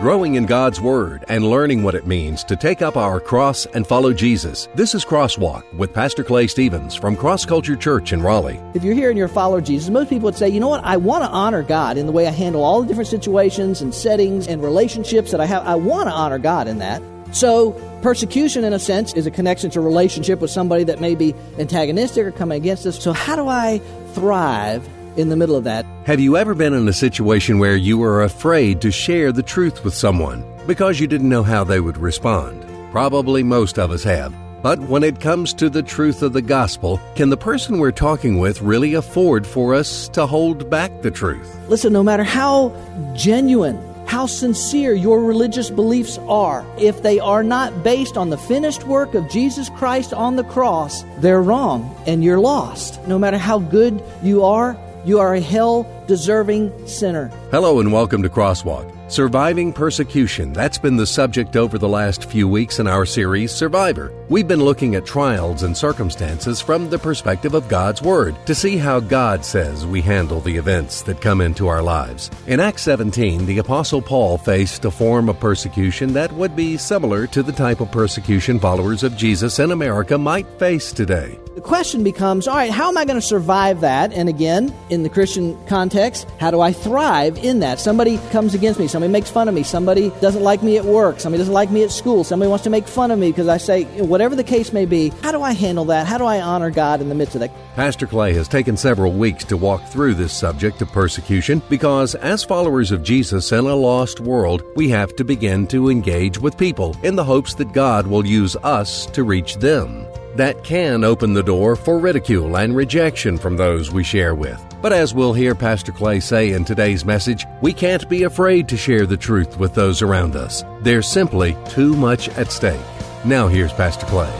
growing in God's Word and learning what it means to take up our cross and follow Jesus. This is Crosswalk with Pastor Clay Stevens from Cross Culture Church in Raleigh. If you're here and you're a follower of Jesus, most people would say, you know what, I want to honor God in the way I handle all the different situations and settings and relationships that I have. I want to honor God in that. So, persecution, in a sense, is a connection to relationship with somebody that may be antagonistic or coming against us. So, how do I thrive in the middle of that. Have you ever been in a situation where you were afraid to share the truth with someone because you didn't know how they would respond? Probably most of us have. But when it comes to the truth of the gospel, can the person we're talking with really afford for us to hold back the truth? Listen, no matter how genuine, how sincere your religious beliefs are, if they are not based on the finished work of Jesus Christ on the cross, they're wrong and you're lost. No matter how good you are, you are a hell deserving sinner. Hello and welcome to Crosswalk. Surviving persecution, that's been the subject over the last few weeks in our series, Survivor. We've been looking at trials and circumstances from the perspective of God's Word to see how God says we handle the events that come into our lives. In Acts 17, the Apostle Paul faced a form of persecution that would be similar to the type of persecution followers of Jesus in America might face today. The question becomes all right, how am I going to survive that? And again, in the Christian context, how do I thrive in that? Somebody comes against me, somebody makes fun of me, somebody doesn't like me at work, somebody doesn't like me at school, somebody wants to make fun of me because I say, whatever the case may be, how do I handle that? How do I honor God in the midst of that? Pastor Clay has taken several weeks to walk through this subject of persecution because, as followers of Jesus in a lost world, we have to begin to engage with people in the hopes that God will use us to reach them that can open the door for ridicule and rejection from those we share with. But as we'll hear Pastor Clay say in today's message, we can't be afraid to share the truth with those around us. There's simply too much at stake. Now here's Pastor Clay.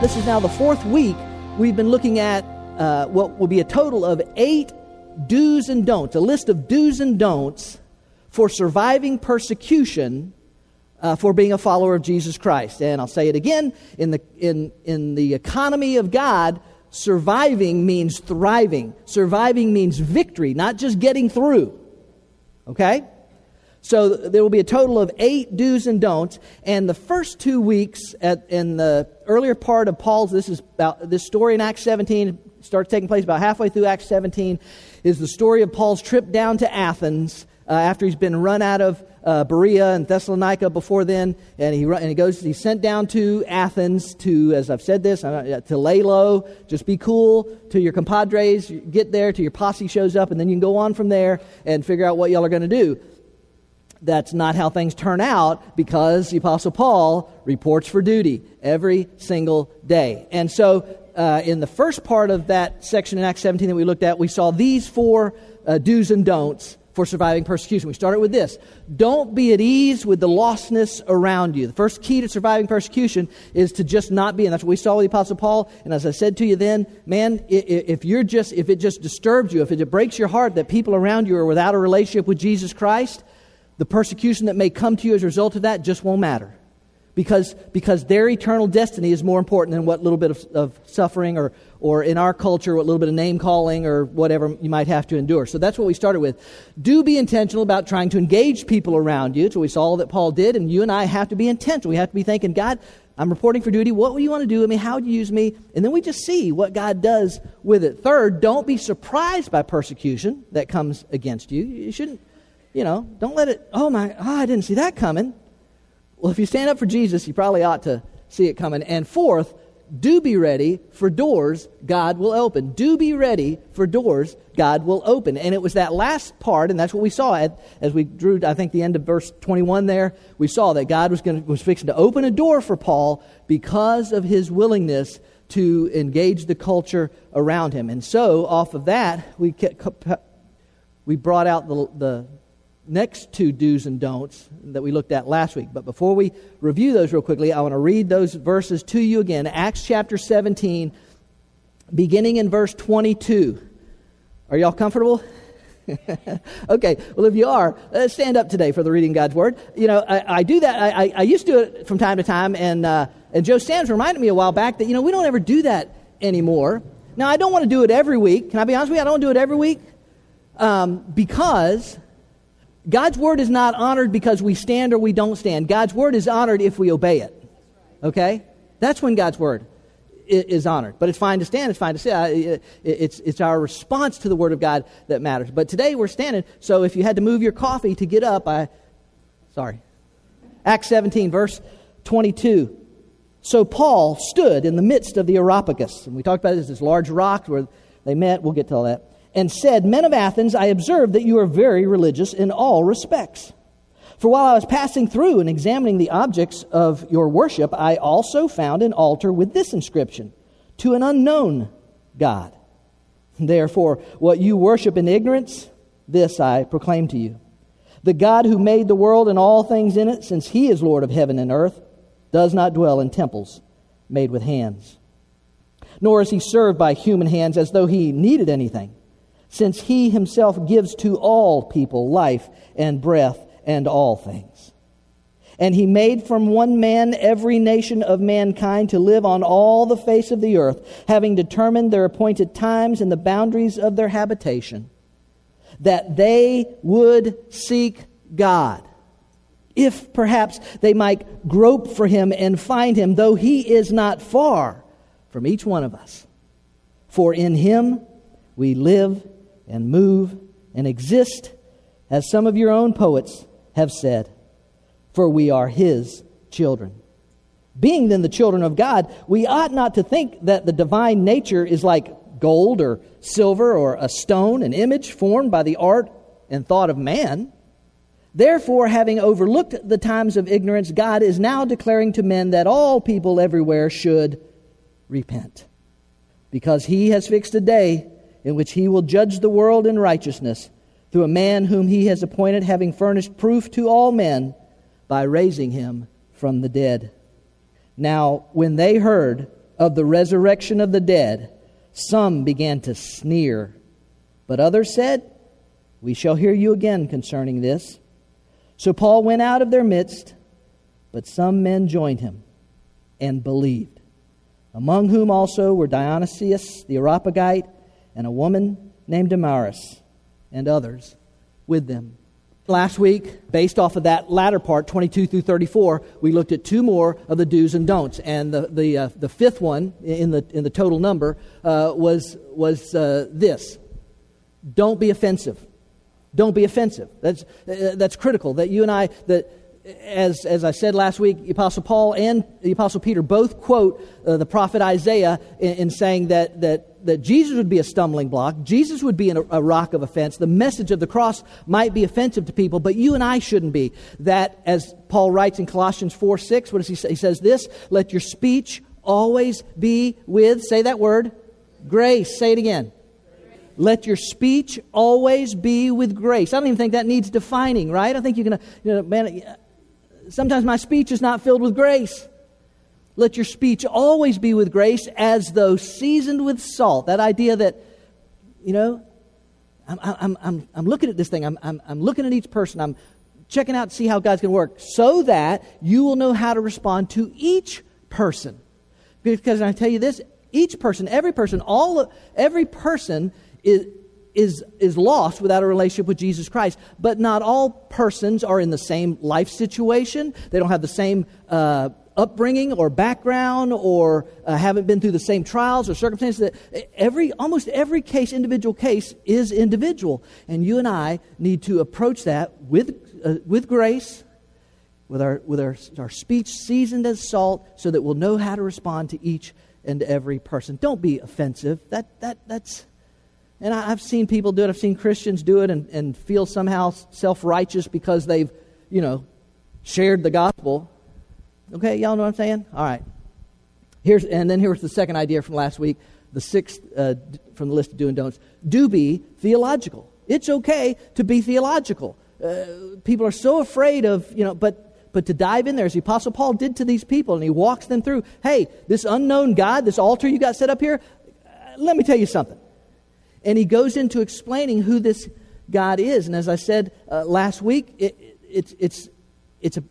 This is now the fourth week we've been looking at uh, what will be a total of eight do's and don'ts, a list of do's and don'ts for surviving persecution uh, for being a follower of Jesus Christ. And I'll say it again in the, in, in the economy of God, surviving means thriving. Surviving means victory, not just getting through. Okay? So there will be a total of eight do's and don'ts. And the first two weeks at, in the earlier part of Paul's, this is about this story in Acts 17, starts taking place about halfway through Acts 17, is the story of Paul's trip down to Athens uh, after he's been run out of uh, Berea and Thessalonica before then, and he and he goes. He's sent down to Athens to, as I've said this, uh, to lay low, just be cool to your compadres get there, till your posse shows up, and then you can go on from there and figure out what y'all are going to do. That's not how things turn out because the Apostle Paul reports for duty every single day. And so, uh, in the first part of that section in Acts 17 that we looked at, we saw these four uh, do's and don'ts for surviving persecution. We started with this. Don't be at ease with the lostness around you. The first key to surviving persecution is to just not be, and that's what we saw with the Apostle Paul. And as I said to you then, man, if you're just, if it just disturbs you, if it breaks your heart that people around you are without a relationship with Jesus Christ, the persecution that may come to you as a result of that just won't matter because, because their eternal destiny is more important than what little bit of, of suffering or, or in our culture, what little bit of name calling or whatever you might have to endure. So that's what we started with. Do be intentional about trying to engage people around you. So we saw that Paul did, and you and I have to be intentional. We have to be thinking, God, I'm reporting for duty. What do you want to do with me? How would you use me? And then we just see what God does with it. Third, don't be surprised by persecution that comes against you. You shouldn't, you know, don't let it, oh my, oh, I didn't see that coming. Well, if you stand up for Jesus, you probably ought to see it coming. And fourth, do be ready for doors God will open. Do be ready for doors God will open. And it was that last part, and that's what we saw at, as we drew, I think, the end of verse 21 there. We saw that God was, going to was fixing to open a door for Paul because of his willingness to engage the culture around him. And so, off of that, we, kept, we brought out the, the next two do's and don'ts that we looked at last week. But before we review those real quickly, I want to read those verses to you again. Acts chapter 17, beginning in verse 22. Are y'all comfortable? okay, well, if you are, uh, stand up today for the reading God's Word. You know, I, I do that. I, I, used to do it from time to time, and, uh, and Joe Sands reminded me a while back that, you know, we don't ever do that anymore. Now, I don't want to do it every week. Can I be honest with you? I don't do it every week um, because God's word is not honored because we stand or we don't stand. God's word is honored if we obey it. Okay? That's when God's word is honored. But it's fine to stand, it's fine to sit. It's, it's our response to the Word of God that matters. But today we're standing, so if you had to move your coffee to get up, I. Sorry. Acts 17, verse 22. So Paul stood in the midst of the Areopagus, and we talked about this, this large rock where they met, we'll get to all that, and said, Men of Athens, I observe that you are very religious in all respects. For while I was passing through and examining the objects of your worship, I also found an altar with this inscription To an unknown God. Therefore, what you worship in ignorance, this I proclaim to you. The God who made the world and all things in it, since he is Lord of heaven and earth, does not dwell in temples made with hands. Nor is he served by human hands as though he needed anything, since he himself gives to all people life and breath and all things. And he made from one man every nation of mankind to live on all the face of the earth, having determined their appointed times and the boundaries of their habitation, that they would seek God, if perhaps they might grope for him and find him, though he is not far from each one of us. For in him we live and move and exist, as some of your own poets have said, for we are his children. Being then the children of God, we ought not to think that the divine nature is like gold or silver or a stone, an image formed by the art and thought of man. Therefore, having overlooked the times of ignorance, God is now declaring to men that all people everywhere should repent. Because he has fixed a day in which he will judge the world in righteousness through a man whom he has appointed, having furnished proof to all men by raising him from the dead. Now, when they heard of the resurrection of the dead, some began to sneer, but others said, We shall hear you again concerning this. So Paul went out of their midst, but some men joined him and believed, among whom also were Dionysius the Areopagite and a woman named Damaris and others with them. Last week, based off of that latter part, 22 through 34, we looked at two more of the do's and don'ts. And the, the, uh, the fifth one in the, in the total number uh, was, was uh, this Don't be offensive. Don't be offensive. That's, uh, that's critical that you and I, that as, as I said last week, the Apostle Paul and the Apostle Peter both quote uh, the prophet Isaiah in, in, saying that, that, that Jesus would be a stumbling block, Jesus would be an, a rock of offense. The message of the cross might be offensive to people, but you and I shouldn't be. That, as Paul writes in Colossians 4 6, what does he say? He says this Let your speech always be with, say that word, grace. Say it again. Let your speech always be with grace. I don't even think that needs defining, right? I think you can, you know, man, sometimes my speech is not filled with grace. Let your speech always be with grace as though seasoned with salt. That idea that, you know, I'm, I'm, I'm, I'm looking at this thing, I'm, I'm, I'm looking at each person, I'm checking out to see how God's going to work, so that you will know how to respond to each person. Because I tell you this, each person, every person, all every person is, is, is lost without a relationship with Jesus Christ. But not all persons are in the same life situation. They don't have the same uh, upbringing or background or uh, haven't been through the same trials or circumstances. That every, almost every case, individual case, is individual. And you and I need to approach that with, uh, with grace, with, our, with our, our speech seasoned as salt, so that we'll know how to respond to each and every person. Don't be offensive. That, that, that's and I, have seen people do it. I've seen Christians do it and, and feel somehow self righteous because they've, you know, shared the gospel. Okay, y'all know what I'm saying? All right. Here's, and then here's the second idea from last week, the sixth uh, from the list of do and don'ts. Do be theological. It's okay to be theological. Uh, people are so afraid of, you know, but, but to dive in there, as the Apostle Paul did to these people, and he walks them through hey, this unknown God, this altar you got set up here, uh, let me tell you something. And he goes into explaining who this God is. And as I said uh, last week, it, it, it's, it's, it's a,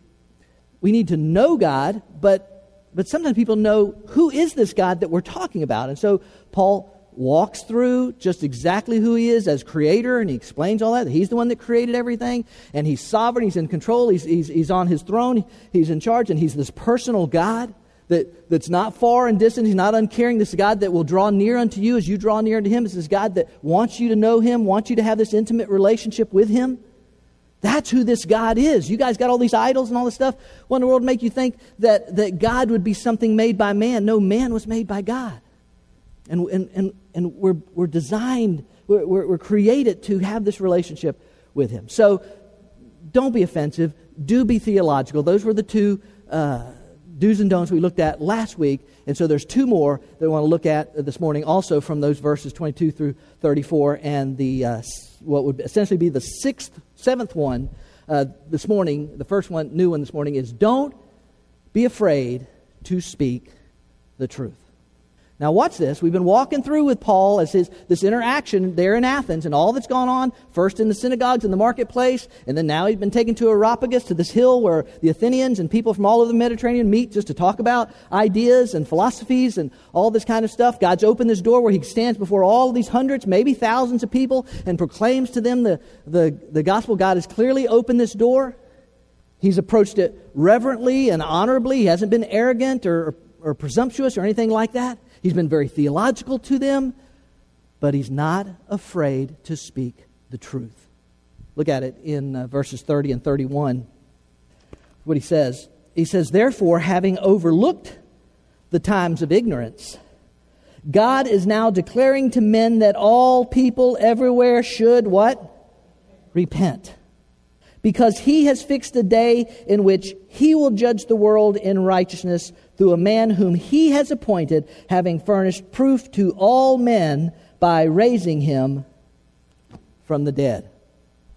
we need to know God, but, but sometimes people know who is this God that we're talking about. And so Paul walks through just exactly who he is as creator, and he explains all that. He's the one that created everything, and he's sovereign, he's in control, he's, he's, he's on his throne, he's in charge, and he's this personal God that, that's not far and distant. He's not uncaring. This God that will draw near unto you as you draw near unto him. This is God that wants you to know him, wants you to have this intimate relationship with him. That's who this God is. You guys got all these idols and all this stuff. What in the world make you think that, that God would be something made by man? No, man was made by God. And, and, and, and we're, we're designed, we're, we're created to have this relationship with Him. So don't be offensive. Do be theological. Those were the two uh, do's and don'ts we looked at last week. And so there's two more that we want to look at this morning, also from those verses 22 through 34, and the uh, what would essentially be the sixth, seventh one uh, this morning. The first one, new one this morning, is don't be afraid to speak the truth. Now, watch this. We've been walking through with Paul as his this interaction there in Athens and all that's gone on, first in the synagogues in the marketplace, and then now he's been taken to Areopagus, to this hill where the Athenians and people from all over the Mediterranean meet just to talk about ideas and philosophies and all this kind of stuff. God's opened this door where he stands before all these hundreds, maybe thousands of people, and proclaims to them the, the, the gospel. God has clearly opened this door. He's approached it reverently and honorably. He hasn't been arrogant or, or presumptuous or anything like that. He's been very theological to them, but he's not afraid to speak the truth. Look at it in uh, verses 30 and 31. What he says. He says, Therefore, having overlooked the times of ignorance, God is now declaring to men that all people everywhere should what? Repent because he has fixed a day in which he will judge the world in righteousness through a man whom he has appointed, having furnished proof to all men by raising him from the dead.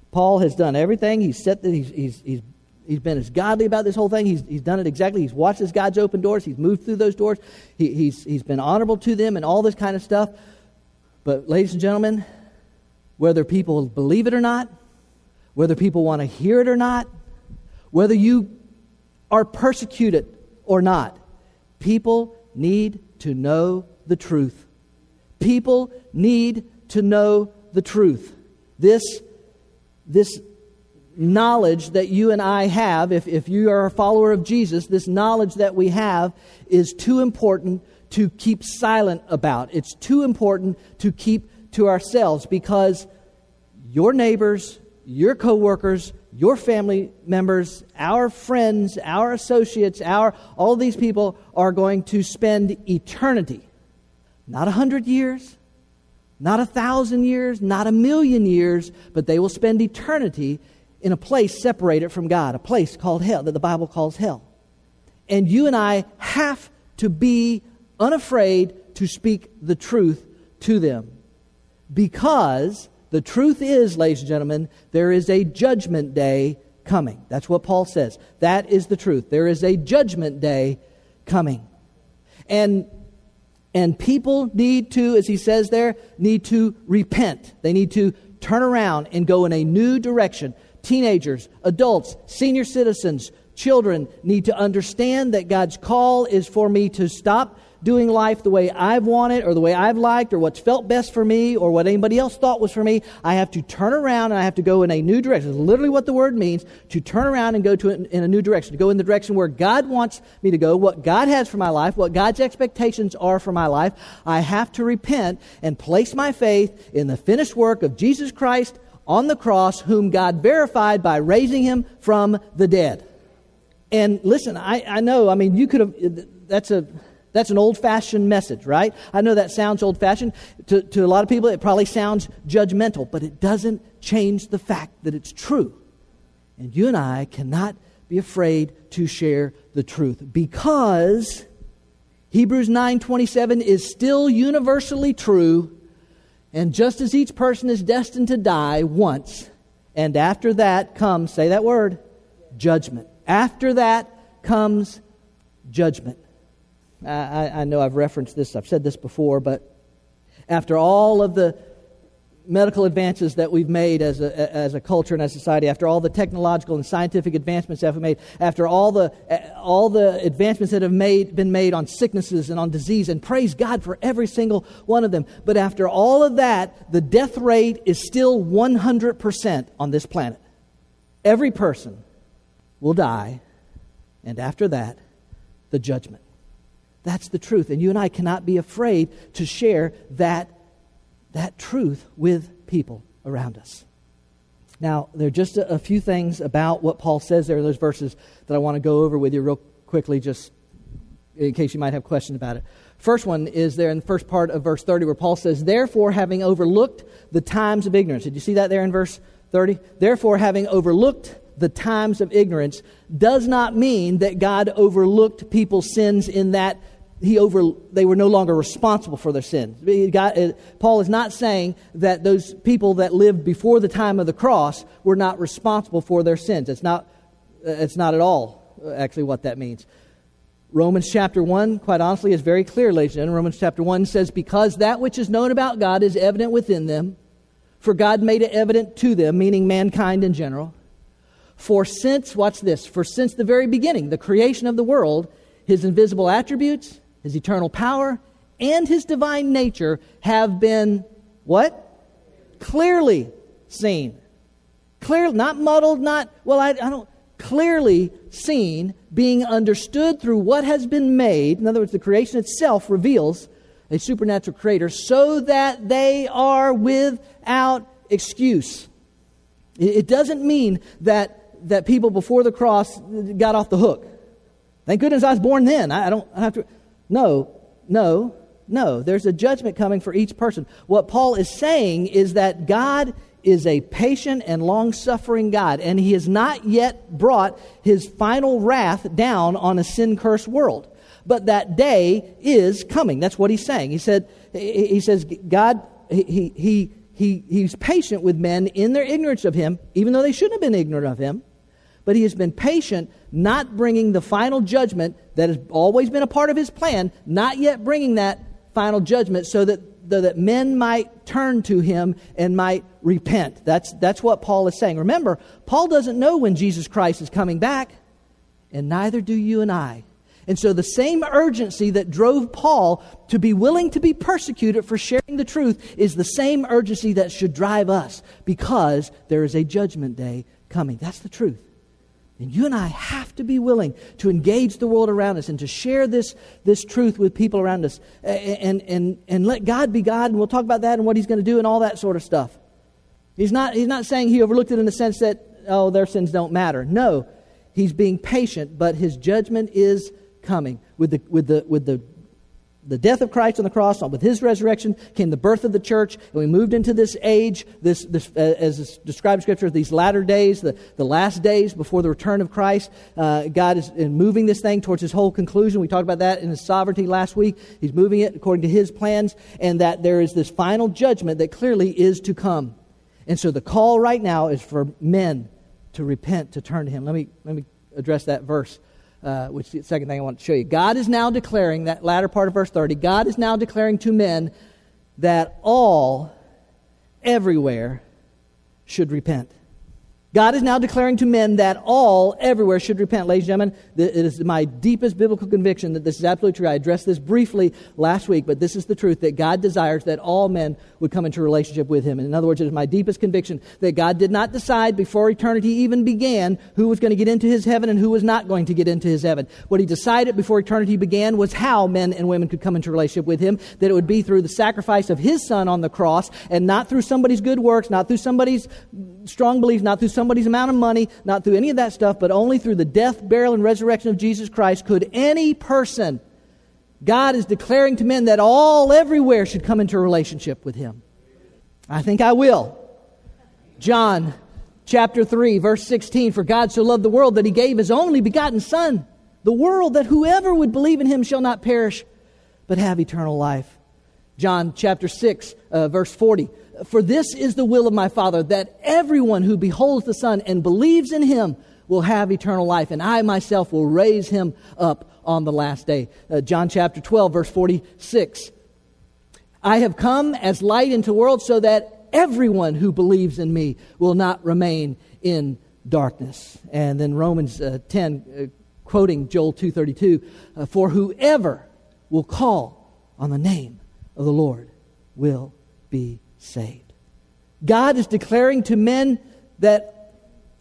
Paul has done everything. He's set that he's, he's, he's, he's been as godly about this whole thing. He's, he's done it exactly. He's watched as God's open doors. He's moved through those doors. He, he's, he's been honorable to them and all this kind of stuff. But, ladies and gentlemen, whether people believe it or not, whether people want to hear it or not, whether you are persecuted or not. People need to know the truth. People need to know the truth. This, this knowledge that you and I have, if, if you are a follower of Jesus, this knowledge that we have is too important to keep silent about. It's too important to keep to ourselves because your neighbors, your coworkers, your family members, our friends, our associates, our all these people are going to spend eternity. Not a hundred years, not a thousand years, not a million years, but they will spend eternity in a place separated from God, a place called hell, that the Bible calls hell. And you and I have to be unafraid to speak the truth to them because the truth is, ladies and gentlemen, there is a judgment day coming. That's what Paul says. That is the truth. There is a judgment day coming. And and people need to, as he says there, need to repent. They need to turn around and go in a new direction. Teenagers, adults, senior citizens, children need to understand that God's call is for me to stop doing life the way I've wanted or the way I've liked or what's felt best for me or what anybody else thought was for me. I have to turn around and I have to go in a new direction. It's literally what the word means to turn around and go to in a new direction, to go in the direction where God wants me to go, what God has for my life, what God's expectations are for my life. I have to repent and place my faith in the finished work of Jesus Christ on the cross, whom God verified by raising him from the dead. And listen, I, I know, I mean, you could have, that's a, that's an old fashioned message, right? I know that sounds old fashioned. To, to a lot of people, it probably sounds judgmental, but it doesn't change the fact that it's true. And you and I cannot be afraid to share the truth because Hebrews 9:27 is still universally true and just as each person is destined to die once and after that comes say that word judgment after that comes judgment I, I know I've referenced this, I've said this before, but after all of the medical advances that we've made as a, as a culture and as a society, after all the technological and scientific advancements that we've made, after all the, all the advancements that have made, been made on sicknesses and on disease, and praise God for every single one of them. But after all of that, the death rate is still 100% on this planet. Every person will die, and after that, the judgment. That's the truth. And you and I cannot be afraid to share that that truth with people around us. Now, there are just a, a, few things about what Paul says there in those verses that I want to go over with you real quickly, just in case you might have questions about it. First one is there in the first part of verse 30 where Paul says, Therefore, having overlooked the times of ignorance. Did you see that there in verse 30? Therefore, having overlooked the times of ignorance does not mean that God overlooked people's sins in that he over, they were no longer responsible for their sins. Uh, Paul is not saying that those people that lived before the time of the cross were not responsible for their sins. It's not, uh, it's not at all uh, actually what that means. Romans chapter 1, quite honestly, is very clear, ladies and gentlemen. Romans chapter 1 says, Because that which is known about God is evident within them, for God made it evident to them, meaning mankind in general. For since, watch this, for since the very beginning, the creation of the world, his invisible attributes, his eternal power, and his divine nature have been what? Clearly seen. Clearly, not muddled, not, well, I, I don't, clearly seen, being understood through what has been made. In other words, the creation itself reveals a supernatural creator so that they are without excuse. It, doesn't mean that, that people before the cross got off the hook. Thank goodness I was born then. I, I don't I have to. No, no, no. There's a judgment coming for each person. What Paul is saying is that God is a patient and long suffering God, and he has not yet brought his final wrath down on a sin cursed world. But that day is coming. That's what he's saying. He said, he says, God, he, he, he, he's patient with men in their ignorance of him, even though they shouldn't have been ignorant of him but he has been patient, not bringing the final judgment that has always been a part of his plan, not yet bringing that final judgment so that, that men might turn to him and might repent. That's, that's what Paul is saying. Remember, Paul doesn't know when Jesus Christ is coming back, and neither do you and I. And so, the same urgency that drove Paul to be willing to be persecuted for sharing the truth is the same urgency that should drive us because there is a judgment day coming. That's the truth. And you and I have to be willing to engage the world around us and to share this, this truth with people around us and, and, and let God be God. And we'll talk about that and what He's going to do and all that sort of stuff. He's not, he's not saying He overlooked it in the sense that, oh, their sins don't matter. No, He's being patient, but His judgment is coming. With the, with the, with the the death of Christ on the cross, with his resurrection, came the birth of the church, and we moved into this age, this, this uh, as described in Scripture, these latter days, the, the last days before the return of Christ. Uh, God is moving this thing towards his whole conclusion. We talked about that in his sovereignty last week. He's moving it according to his plans, and that there is this final judgment that clearly is to come. And so the call right now is for men to repent, to turn to him. Let me, let me address that verse uh, which the second thing I want to show you. God is now declaring, that latter part of verse 30, God is now declaring to men that all, everywhere, should repent. God is now declaring to men that all everywhere should repent. Ladies and gentlemen, it is my deepest biblical conviction that this is absolutely true. I addressed this briefly last week, but this is the truth that God desires that all men would come into relationship with Him. And in other words, it is my deepest conviction that God did not decide before eternity even began who was going to get into His heaven and who was not going to get into His heaven. What He decided before eternity began was how men and women could come into relationship with Him, that it would be through the sacrifice of His Son on the cross and not through somebody's good works, not through somebody's strong beliefs, not through somebody's amount of money, not through any of that stuff, but only through the death, burial, and resurrection of Jesus Christ could any person, God is declaring to men that all everywhere should come into a relationship with Him. I think I will. John chapter 3, verse 16 For God so loved the world that He gave His only begotten Son, the world that whoever would believe in Him shall not perish, but have eternal life. John chapter 6, uh, verse 40. For this is the will of my Father, that everyone who beholds the Son and believes in him will have eternal life, and I myself will raise him up on the last day. Uh, John chapter 12, verse 46. I have come as light into the world so that everyone who believes in me will not remain in darkness. And then Romans uh, 10, uh, quoting Joel 2.32, uh, for whoever will call on the name of the Lord will be saved. God is declaring to men that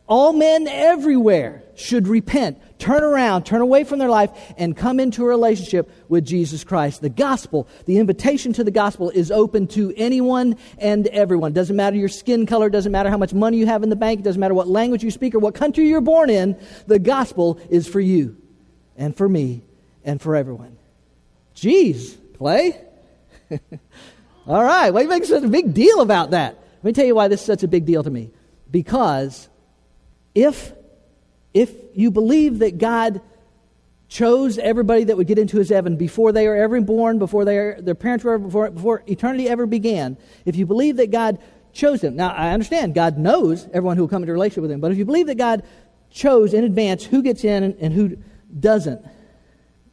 all men everywhere should repent, turn around, turn away from their life, and come into a relationship with Jesus Christ. The gospel, the invitation to the gospel is open to anyone and everyone. Doesn't matter your skin color, doesn't matter how much money you have in the bank, doesn't matter what language you speak or what country you're born in. The gospel is for you and for me and for everyone. Geez, Clay. All right, why are you making such a big deal about that? Let me tell you why this is such a big deal to me. Because if, if you believe that God chose everybody that would get into his heaven before they are ever born, before they are, their parents were ever, before, before eternity ever began, if you believe that God chose them, now I understand God knows everyone who will come into a relationship with him, but if you believe that God chose in advance who gets in and, and who doesn't,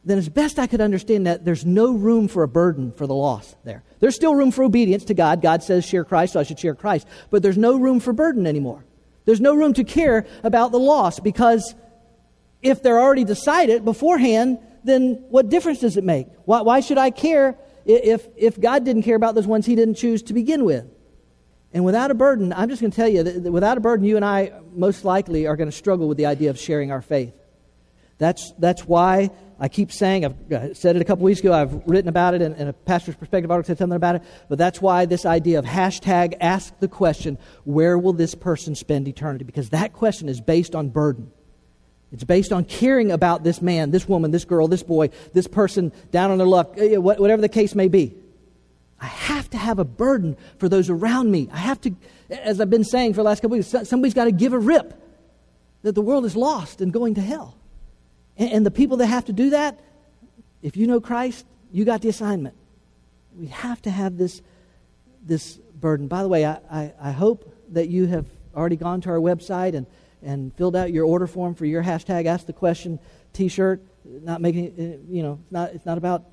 then as best I could understand that, there's no room for a burden for the lost there. There's still room for obedience to God. God says, share Christ, so I should share Christ. But there's no room for burden anymore. There's no room to care about the lost because if they're already decided beforehand, then what difference does it make? Why, why should I care if, if God didn't care about those ones he didn't choose to begin with? And without a burden, I'm just going to tell you that without a burden, you and I most likely are going to struggle with the idea of sharing our faith. That's, that's why I keep saying, I've said it a couple weeks ago, I've written about it in, in, a pastor's perspective article, said something about it, but that's why this idea of hashtag ask the question, where will this person spend eternity? Because that question is based on burden. It's based on caring about this man, this woman, this girl, this boy, this person down on their luck, eh, whatever the case may be. I have to have a burden for those around me. I have to, as I've been saying for the last couple weeks, somebody's got to give a rip that the world is lost and going to hell. And, and the people that have to do that, if you know Christ, you got the assignment. We have to have this, this burden. By the way, I, I, I hope that you have already gone to our website and, and filled out your order form for your hashtag Ask the Question t shirt. Not making, uh, you know, it's not, it's not about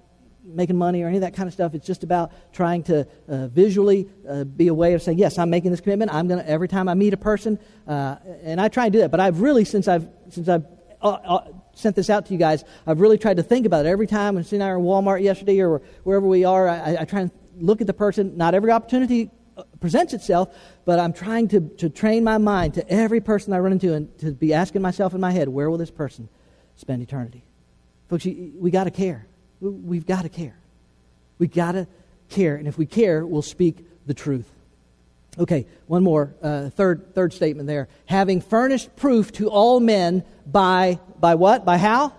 making money or any of that kind of stuff. It's just about trying to uh, visually uh, be a way of saying, yes, I'm making this commitment. I'm going to, every time I meet a person, uh, and I try and do that. But I've really, since I've, since I've uh, uh, sent this out to you guys, I've really tried to think about it. Every time, when I are in Walmart yesterday or wherever we are, I, I try and look at the person. Not every opportunity uh, presents itself, but I'm trying to, to train my mind to every person I run into and to be asking myself in my head, where will this person spend eternity? Folks, we got to care. We've got to care. we got to care. And if we care, we'll speak the truth. Okay, one more, uh, third, third statement there. Having furnished proof to all men by, by what? By how?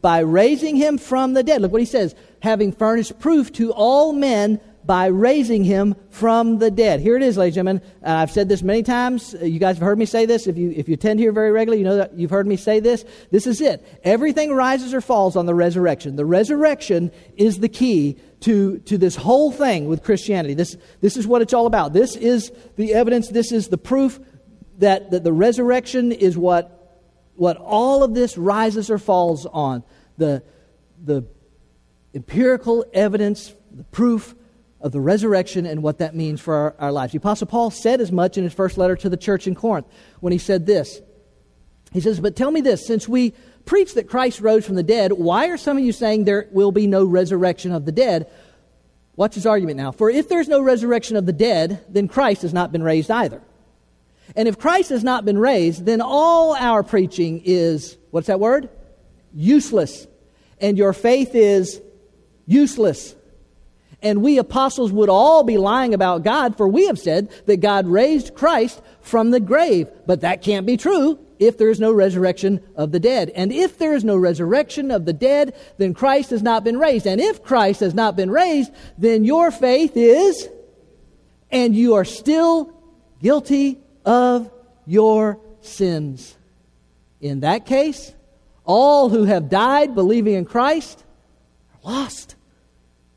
By raising him from the dead. Look what he says. Having furnished proof to all men by raising him from the dead. Here it is, ladies and gentlemen. Uh, I've said this many times. Uh, you guys have heard me say this. If you, if you attend here very regularly, you know that you've heard me say this. This is it. Everything rises or falls on the resurrection. The resurrection is the key to, to this whole thing with Christianity. This, this is what it's all about. This is the evidence, this is the proof that, that the resurrection is what, what all of this rises or falls on. The, the empirical evidence, the proof of the resurrection and what that means for our, our lives. The Apostle Paul said as much in his first letter to the church in Corinth when he said this. He says, But tell me this, since we preach that Christ rose from the dead, why are some of you saying there will be no resurrection of the dead? Watch his argument now. For if there's no resurrection of the dead, then Christ has not been raised either. And if Christ has not been raised, then all our preaching is, what's that word? Useless. And your faith is useless. And we apostles would all be lying about God, for we have said that God raised Christ from the grave. But that can't be true if there is no resurrection of the dead. And if there is no resurrection of the dead, then Christ has not been raised. And if Christ has not been raised, then your faith is, and you are still guilty of your sins. In that case, all who have died believing in Christ are lost.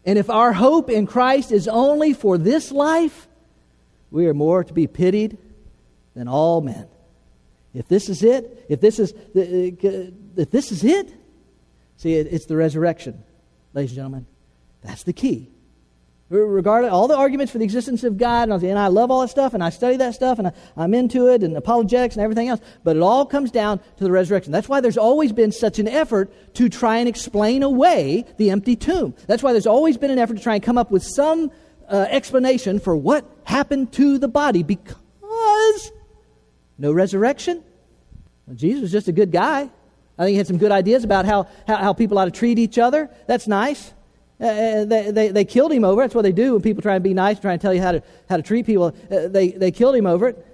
And if our hope in Christ is only for this life, we are more to be pitied than all men. If this is it, if this is, uh, if this is it, see, it's the resurrection, ladies and gentlemen. That's the key. Regardless, all the arguments for the existence of God, and I love all that stuff, and I study that stuff, and I, am into it, and apologetics and everything else, but it all comes down to the resurrection. That's why there's always been such an effort to try and explain away the empty tomb. That's why there's always been an effort to try and come up with some uh, explanation for what happened to the body, because no resurrection. Well, Jesus was just a good guy. I think he had some good ideas about how, how, how people ought to treat each other. That's nice. Uh, uh, they, they, they, killed him over. That's what they do when people try and be nice, try and tell you how to, how to treat people. Uh, they, they killed him over it.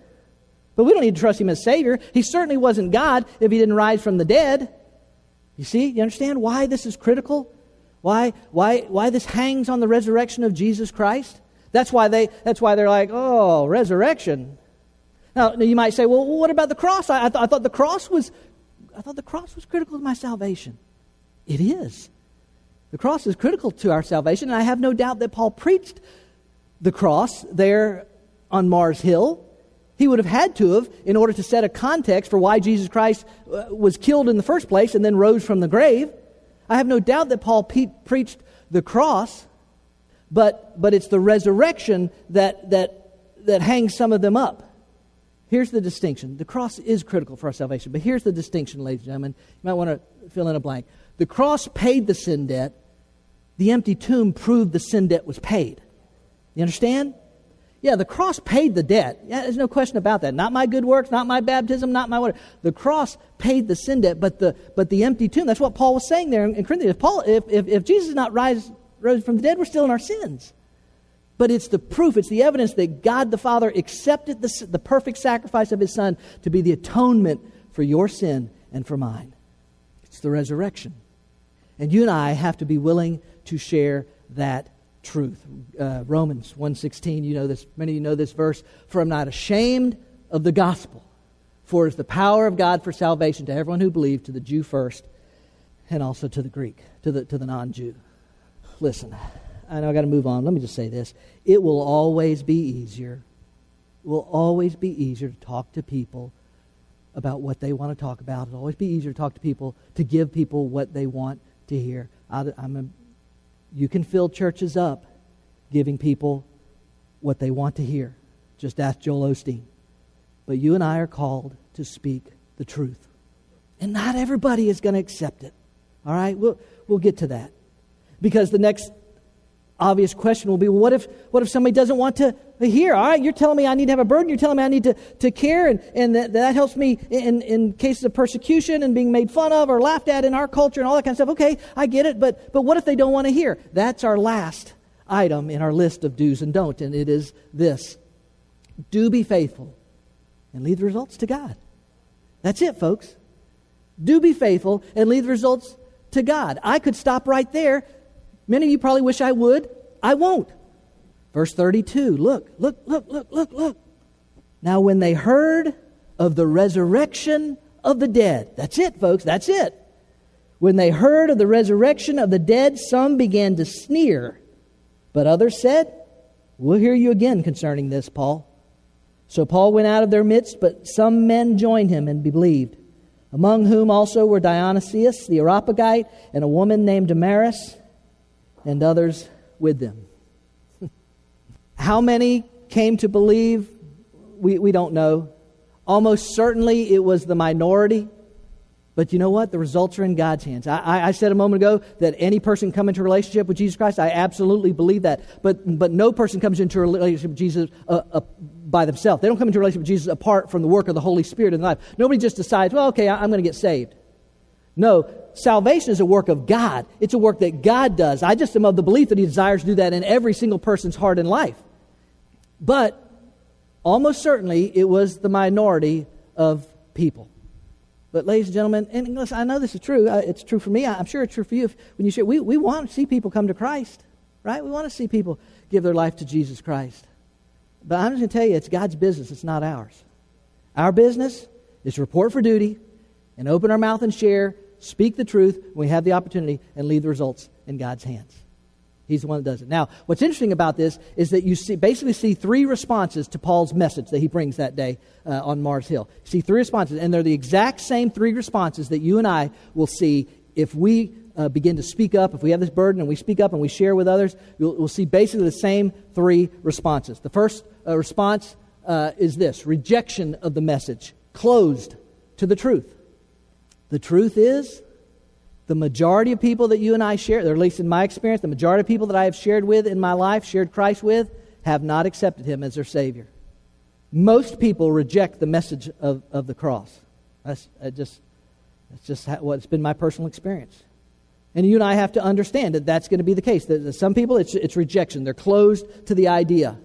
But we don't need to trust him as Savior. He certainly wasn't God if he didn't rise from the dead. You see, you understand why this is critical? Why, why, why this hangs on the resurrection of Jesus Christ? That's why, they, that's why they're like, oh, resurrection. Now, you might say, well, what about the cross? I, I, th- I thought the cross was, I thought the cross was critical to my salvation. It is. The cross is critical to our salvation, and I have no doubt that Paul preached the cross there on Mars Hill. He would have had to have in order to set a context for why Jesus Christ uh, was killed in the first place and then rose from the grave. I have no doubt that Paul pe- preached the cross, but, but it's the resurrection that, that, that hangs some of them up. Here's the distinction. The cross is critical for our salvation, but here's the distinction, ladies and gentlemen. You might want to fill in a blank. The cross paid the sin debt, the empty tomb proved the sin debt was paid. You understand? Yeah, the cross paid the debt. Yeah, there's no question about that. Not my good works, not my baptism, not my whatever. The cross paid the sin debt, but the but the empty tomb. That's what Paul was saying there in, in Corinthians. If Paul, if, if, if Jesus is not rise, rose from the dead, we're still in our sins. But it's the proof, it's the evidence that God the Father accepted the, the perfect sacrifice of His Son to be the atonement for your sin and for mine. It's the resurrection. And you and I have to be willing to share that truth. Uh, Romans 1.16, you know this, many of you know this verse, for I'm not ashamed of the gospel, for it is the power of God for salvation to everyone who believes, to the Jew first, and also to the Greek, to the, to the non-Jew. Listen, I know I got to move on. Let me just say this. It will always be easier, it will always be easier to talk to people about what they want to talk about. It'll always be easier to talk to people, to give people what they want to hear. I, am a, you can fill churches up giving people what they want to hear. Just ask Joel Osteen. But you and I are called to speak the truth. And not everybody is going to accept it. All right? We'll, we'll get to that. Because the next obvious question will be well, what if what if somebody doesn't want to hear? All right you're telling me i need to have a burden. You're telling me i need to, to care and, and that, that helps me in, in cases of persecution and being made fun of or laughed at in our culture and all that kind of stuff. Okay i get it but but what if they don't want to hear? That's our last item in our list of do's and don'ts and it is this. Do be faithful and leave the results to god. That's it folks. Do be faithful and leave the results to god. I could stop right there Many of you probably wish I would. I won't. Verse 32. Look, look, look, look, look, look. Now, when they heard of the resurrection of the dead, that's it, folks, that's it. When they heard of the resurrection of the dead, some began to sneer. But others said, We'll hear you again concerning this, Paul. So Paul went out of their midst, but some men joined him and believed, among whom also were Dionysius the Areopagite and a woman named Damaris and others with them. How many came to believe? We, we don't know. Almost certainly it was the minority. But you know what? The results are in God's hands. I, I, said a moment ago that any person come into relationship with Jesus Christ. I absolutely believe that. But, but no person comes into a relationship with Jesus uh, uh, by themselves. They don't come into a relationship with Jesus apart from the work of the Holy Spirit in their life. Nobody just decides, well, okay, I, I'm going to get saved. No, salvation is a work of God. It's a work that God does. I just am of the belief that He desires to do that in every single person's heart and life. But almost certainly it was the minority of people. But, ladies and gentlemen, and listen, I know this is true. It's true for me. I'm sure it's true for you. When you share, we, we want to see people come to Christ, right? We want to see people give their life to Jesus Christ. But I'm just going to tell you, it's God's business. It's not ours. Our business is report for duty and open our mouth and share speak the truth when we have the opportunity, and leave the results in God's hands. He's the one that does it. Now, what's interesting about this is that you see, basically see three responses to Paul's message that he brings that day uh, on Mars Hill. See three responses, and they're the exact same three responses that you and I will see if we uh, begin to speak up, if we have this burden and we speak up and we share with others, we'll, we'll see basically the same three responses. The first uh, response uh, is this rejection of the message, closed to the truth. The truth is, the majority of people that you and I share, or at least in my experience, the majority of people that I have shared with in my life, shared Christ with, have not accepted him as their Savior. Most people reject the message of, of the cross. That's just, that's just what's been my personal experience. And you and I have to understand that that's going to be the case. That some people, it's, it's rejection. They're closed to the idea.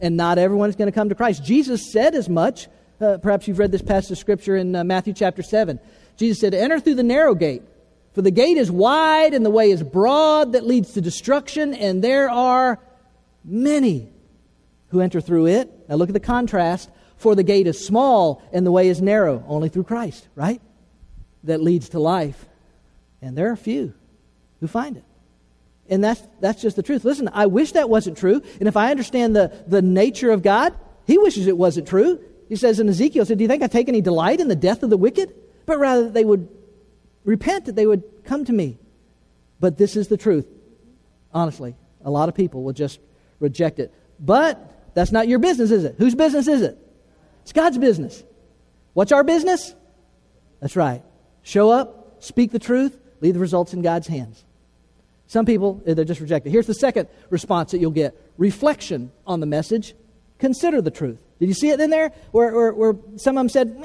And not everyone is going to come to Christ. Jesus said as much. Uh, perhaps you've read this passage of Scripture in uh, Matthew chapter 7. Jesus said, Enter through the narrow gate, for the gate is wide and the way is broad that leads to destruction, and there are many who enter through it. Now look at the contrast. For the gate is small and the way is narrow, only through Christ, right? That leads to life. And there are few who find it. And that's, that's just the truth. Listen, I wish that wasn't true. And if I understand the, the nature of God, He wishes it wasn't true. He says in Ezekiel, he said, Do you think I take any delight in the death of the wicked? But rather that they would repent, that they would come to me. But this is the truth. Honestly, a lot of people will just reject it. But that's not your business, is it? Whose business is it? It's God's business. What's our business? That's right. Show up, speak the truth, leave the results in God's hands. Some people, eh, they're just rejected. Here's the second response that you'll get reflection on the message. Consider the truth. Did you see it in there? Where, where, where some of them said,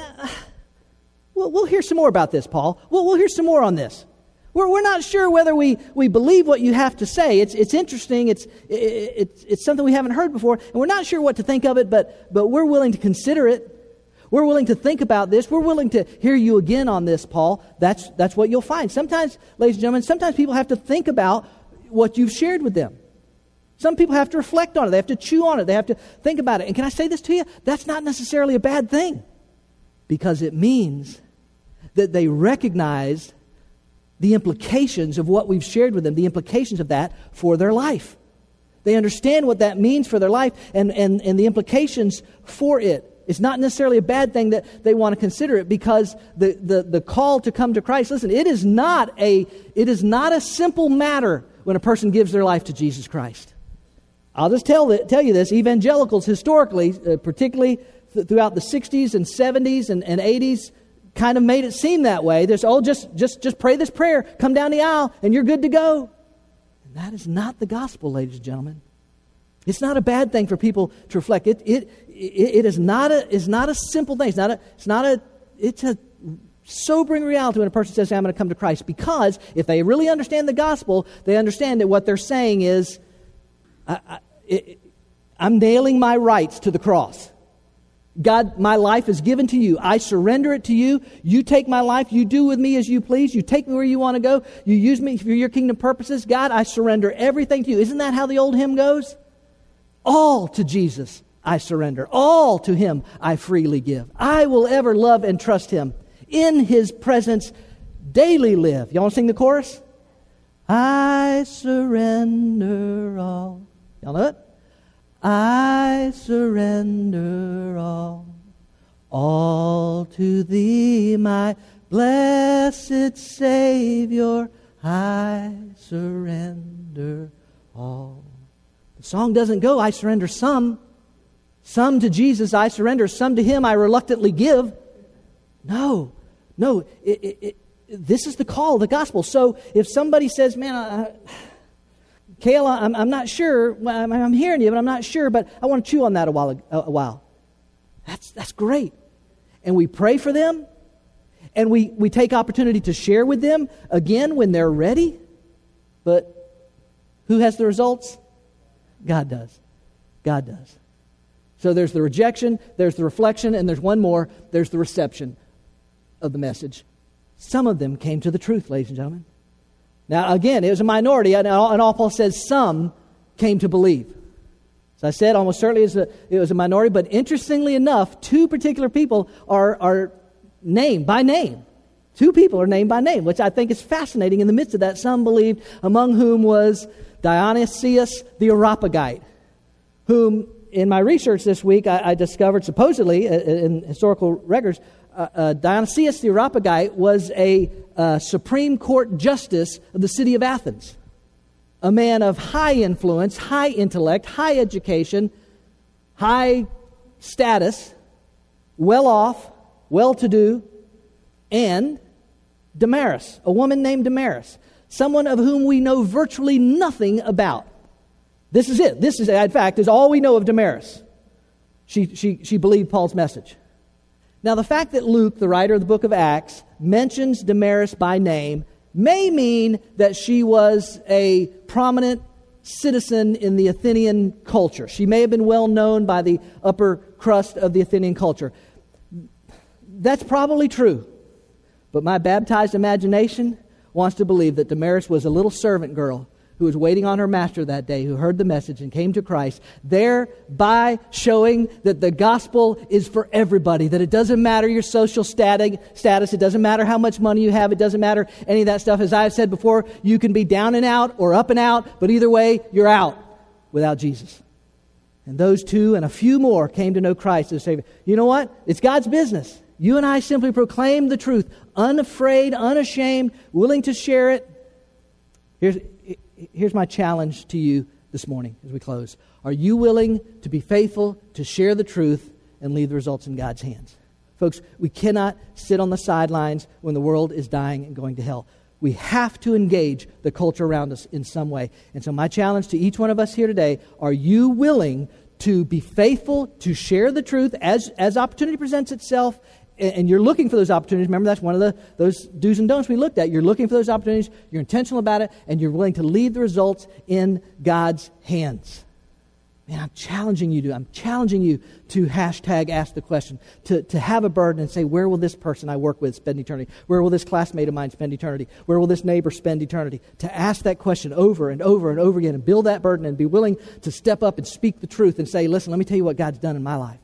well, we'll hear some more about this, Paul. We'll, we'll hear some more on this. We're, we're not sure whether we, we believe what you have to say. It's, it's interesting. It's, it, it's, it's something we haven't heard before. And we're not sure what to think of it, but, but we're willing to consider it. We're willing to think about this. We're willing to hear you again on this, Paul. That's, that's what you'll find. Sometimes, ladies and gentlemen, sometimes people have to think about what you've shared with them. Some people have to reflect on it. They have to chew on it. They have to think about it. And can I say this to you? That's not necessarily a bad thing because it means that they recognize the implications of what we've shared with them, the implications of that for their life. They understand what that means for their life and, and, and the implications for it. It's not necessarily a bad thing that they want to consider it because the, the, the call to come to Christ, listen, it is not a it is not a simple matter when a person gives their life to Jesus Christ. I'll just tell, tell you this evangelicals historically, uh, particularly th- throughout the 60s and 70s and, and 80s, kind of made it seem that way. There's, oh, just, just, just pray this prayer, come down the aisle, and you're good to go. And that is not the gospel, ladies and gentlemen. It's not a bad thing for people to reflect. It, it, it, it is not a, is not a simple thing. It's not a, it's not a, it's a sobering reality when a person says, I'm going to come to Christ. Because if they really understand the gospel, they understand that what they're saying is, I, I'm nailing my rights to the cross. God, my life is given to you. I surrender it to you. You take my life. You do with me as you please. You take me where you want to go. You use me for your kingdom purposes. God, I surrender everything to you. Isn't that how the old hymn goes? All to Jesus I surrender. All to him I freely give. I will ever love and trust him. In his presence daily live. Y'all want to sing the chorus? I surrender all. Y'all know it? I surrender all, all to thee, my blessed Savior. I surrender all. The song doesn't go, I surrender some. Some to Jesus I surrender, some to Him I reluctantly give. No, no, it, it, it, this is the call of the gospel. So if somebody says, man, I, Clay, I'm, I'm not sure. I'm, I'm, hearing you, but I'm not sure. But I want to chew on that a while. A, a while. That's, that's great. And we pray for them. And we, we take opportunity to share with them again when they're ready. But who has the results? God does. God does. So there's the rejection, there's the reflection, and there's one more there's the reception of the message. Some of them came to the truth, ladies and gentlemen. Now, again, it was a minority, and all, Paul says some came to believe. As I said, almost certainly it was, a, minority, but interestingly enough, two particular people are, are named by name. Two people are named by name, which I think is fascinating in the midst of that. Some believed, among whom was Dionysius the Areopagite, whom in my research this week I, I discovered supposedly uh, in historical records uh, uh, Dionysius the Areopagite was a uh, Supreme Court justice of the city of Athens, a man of high influence, high intellect, high education, high status, well off, well to do, and Damaris, a woman named Damaris, someone of whom we know virtually nothing about. This is it. This is, in fact, is all we know of Damaris. She, she, she believed Paul's message. Now, the fact that Luke, the writer of the book of Acts, mentions Damaris by name may mean that she was a prominent citizen in the Athenian culture. She may have been well known by the upper crust of the Athenian culture. That's probably true. But my baptized imagination wants to believe that Damaris was a little servant girl who was waiting on her master that day, who heard the message and came to Christ, thereby showing that the gospel is for everybody, that it doesn't matter your social status, it doesn't matter how much money you have, it doesn't matter any of that stuff. As I've said before, you can be down and out or up and out, but either way, you're out without Jesus. And those two and a few more came to know Christ as Savior. You know what? It's God's business. You and I simply proclaim the truth, unafraid, unashamed, willing to share it. Here's, here's my challenge to you this morning as we close. Are you willing to be faithful, to share the truth, and leave the results in God's hands? Folks, we cannot sit on the sidelines when the world is dying and going to hell. We have to engage the culture around us in some way. And so, my challenge to each one of us here today are you willing to be faithful, to share the truth as, as opportunity presents itself, and you're looking for those opportunities. Remember, that's one of the those do's and don'ts we looked at. You're looking for those opportunities, you're intentional about it, and you're willing to leave the results in God's hands. Man, I'm challenging you to, I'm challenging you to hashtag ask the question, to, to have a burden and say, where will this person I work with spend eternity? Where will this classmate of mine spend eternity? Where will this neighbor spend eternity? To ask that question over and over and over again and build that burden and be willing to step up and speak the truth and say, listen, let me tell you what God's done in my life.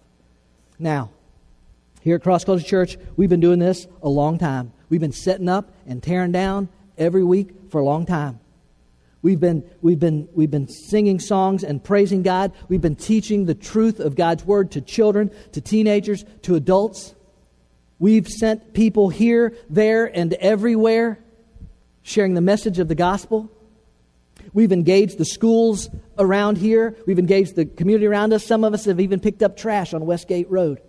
Now, here at Cross Culture Church, we've been doing this a long time. We've been setting up and tearing down every week for a long time. We've been, we've, been, we've been singing songs and praising God. We've been teaching the truth of God's Word to children, to teenagers, to adults. We've sent people here, there, and everywhere sharing the message of the gospel. We've engaged the schools around here. We've engaged the community around us. Some of us have even picked up trash on Westgate Road.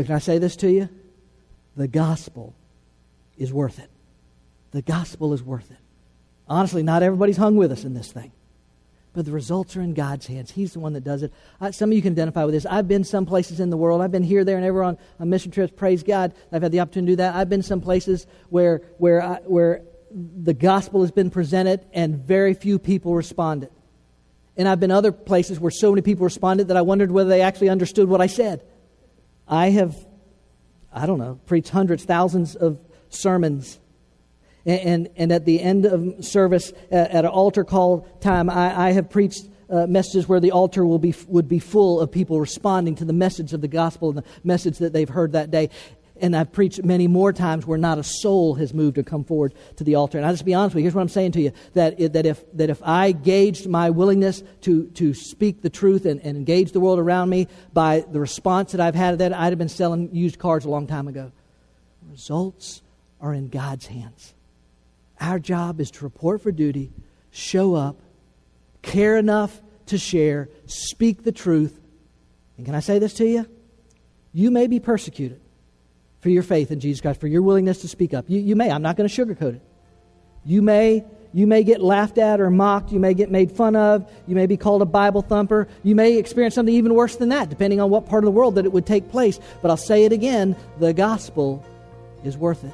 But can I say this to you? The gospel is worth it. The gospel is worth it. Honestly, not everybody's hung with us in this thing. But the results are in God's hands. He's the one that does it. I, some of you can identify with this. I've been some places in the world. I've been here, there, and ever on, on mission trips. Praise God. I've had the opportunity to do that. I've been some places where, where, I, where the gospel has been presented and very few people responded. And I've been other places where so many people responded that I wondered whether they actually understood what I said. I have, I don't know, preached hundreds, thousands of sermons. And, and, and at the end of service, at, at an altar call time, I, I have preached uh, messages where the altar will be, would be full of people responding to the message of the gospel and the message that they've heard that day. And I've preached many more times where not a soul has moved or come forward to the altar. And I'll just be honest with you. Here's what I'm saying to you that, that, if, that if I gauged my willingness to, to speak the truth and, and engage the world around me by the response that I've had to that, I'd have been selling used cars a long time ago. Results are in God's hands. Our job is to report for duty, show up, care enough to share, speak the truth. And can I say this to you? You may be persecuted for your faith in Jesus Christ, for your willingness to speak up. You, you may. I'm not going to sugarcoat it. You may. You may get laughed at or mocked. You may get made fun of. You may be called a Bible thumper. You may experience something even worse than that, depending on what part of the world that it would take place. But I'll say it again the gospel is worth it.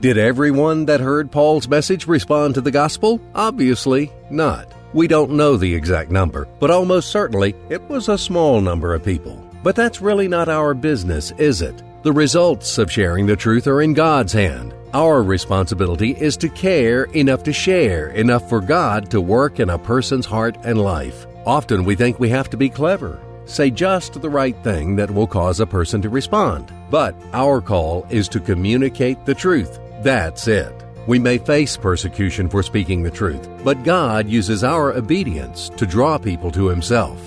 Did everyone that heard Paul's message respond to the gospel? Obviously not. We don't know the exact number, but almost certainly it was a small number of people. But that's really not our business, is it? The results of sharing the truth are in God's hand. Our responsibility is to care enough to share, enough for God to work in a person's heart and life. Often we think we have to be clever, say just the right thing that will cause a person to respond. But our call is to communicate the truth. That's it. We may face persecution for speaking the truth, but God uses our obedience to draw people to Himself.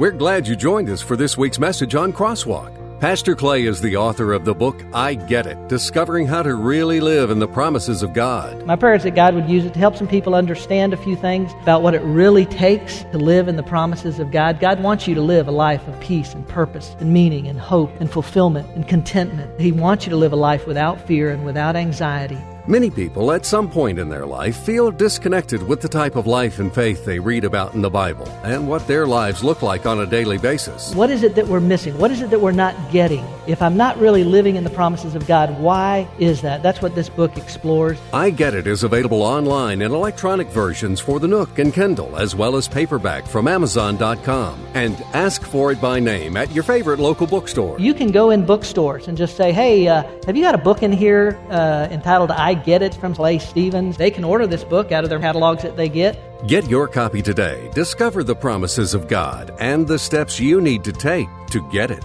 We're glad you joined us for this week's message on Crosswalk. Pastor Clay is the author of the book I Get It Discovering How to Really Live in the Promises of God. My prayer is that God would use it to help some people understand a few things about what it really takes to live in the promises of God. God wants you to live a life of peace and purpose and meaning and hope and fulfillment and contentment. He wants you to live a life without fear and without anxiety. Many people at some point in their life feel disconnected with the type of life and faith they read about in the Bible and what their lives look like on a daily basis. What is it that we're missing? What is it that we're not getting? If I'm not really living in the promises of God, why is that? That's what this book explores. I Get It is available online in electronic versions for the Nook and Kindle, as well as paperback from Amazon.com. And ask for it by name at your favorite local bookstore. You can go in bookstores and just say, hey, uh, have you got a book in here uh, entitled I Get It from Clay Stevens? They can order this book out of their catalogs that they get. Get your copy today. Discover the promises of God and the steps you need to take to get it.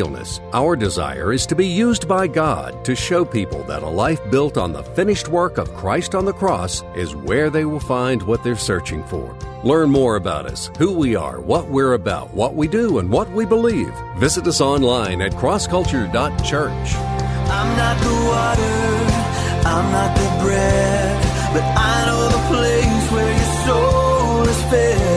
realness. Our desire is to be used by God to show people that a life built on the finished work of Christ on the cross is where they will find what they're searching for. Learn more about us, who we are, what we're about, what we do, and what we believe. Visit us online at crossculture.church. I'm not the water, I'm not the bread, but I know the place where your soul is fed.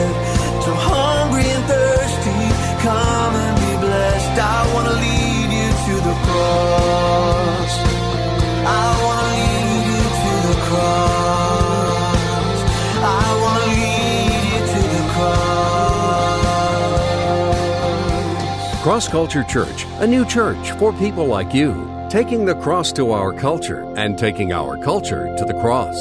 Cross. Culture Church, a new church for people like you, taking the cross to our culture and taking our culture to the cross.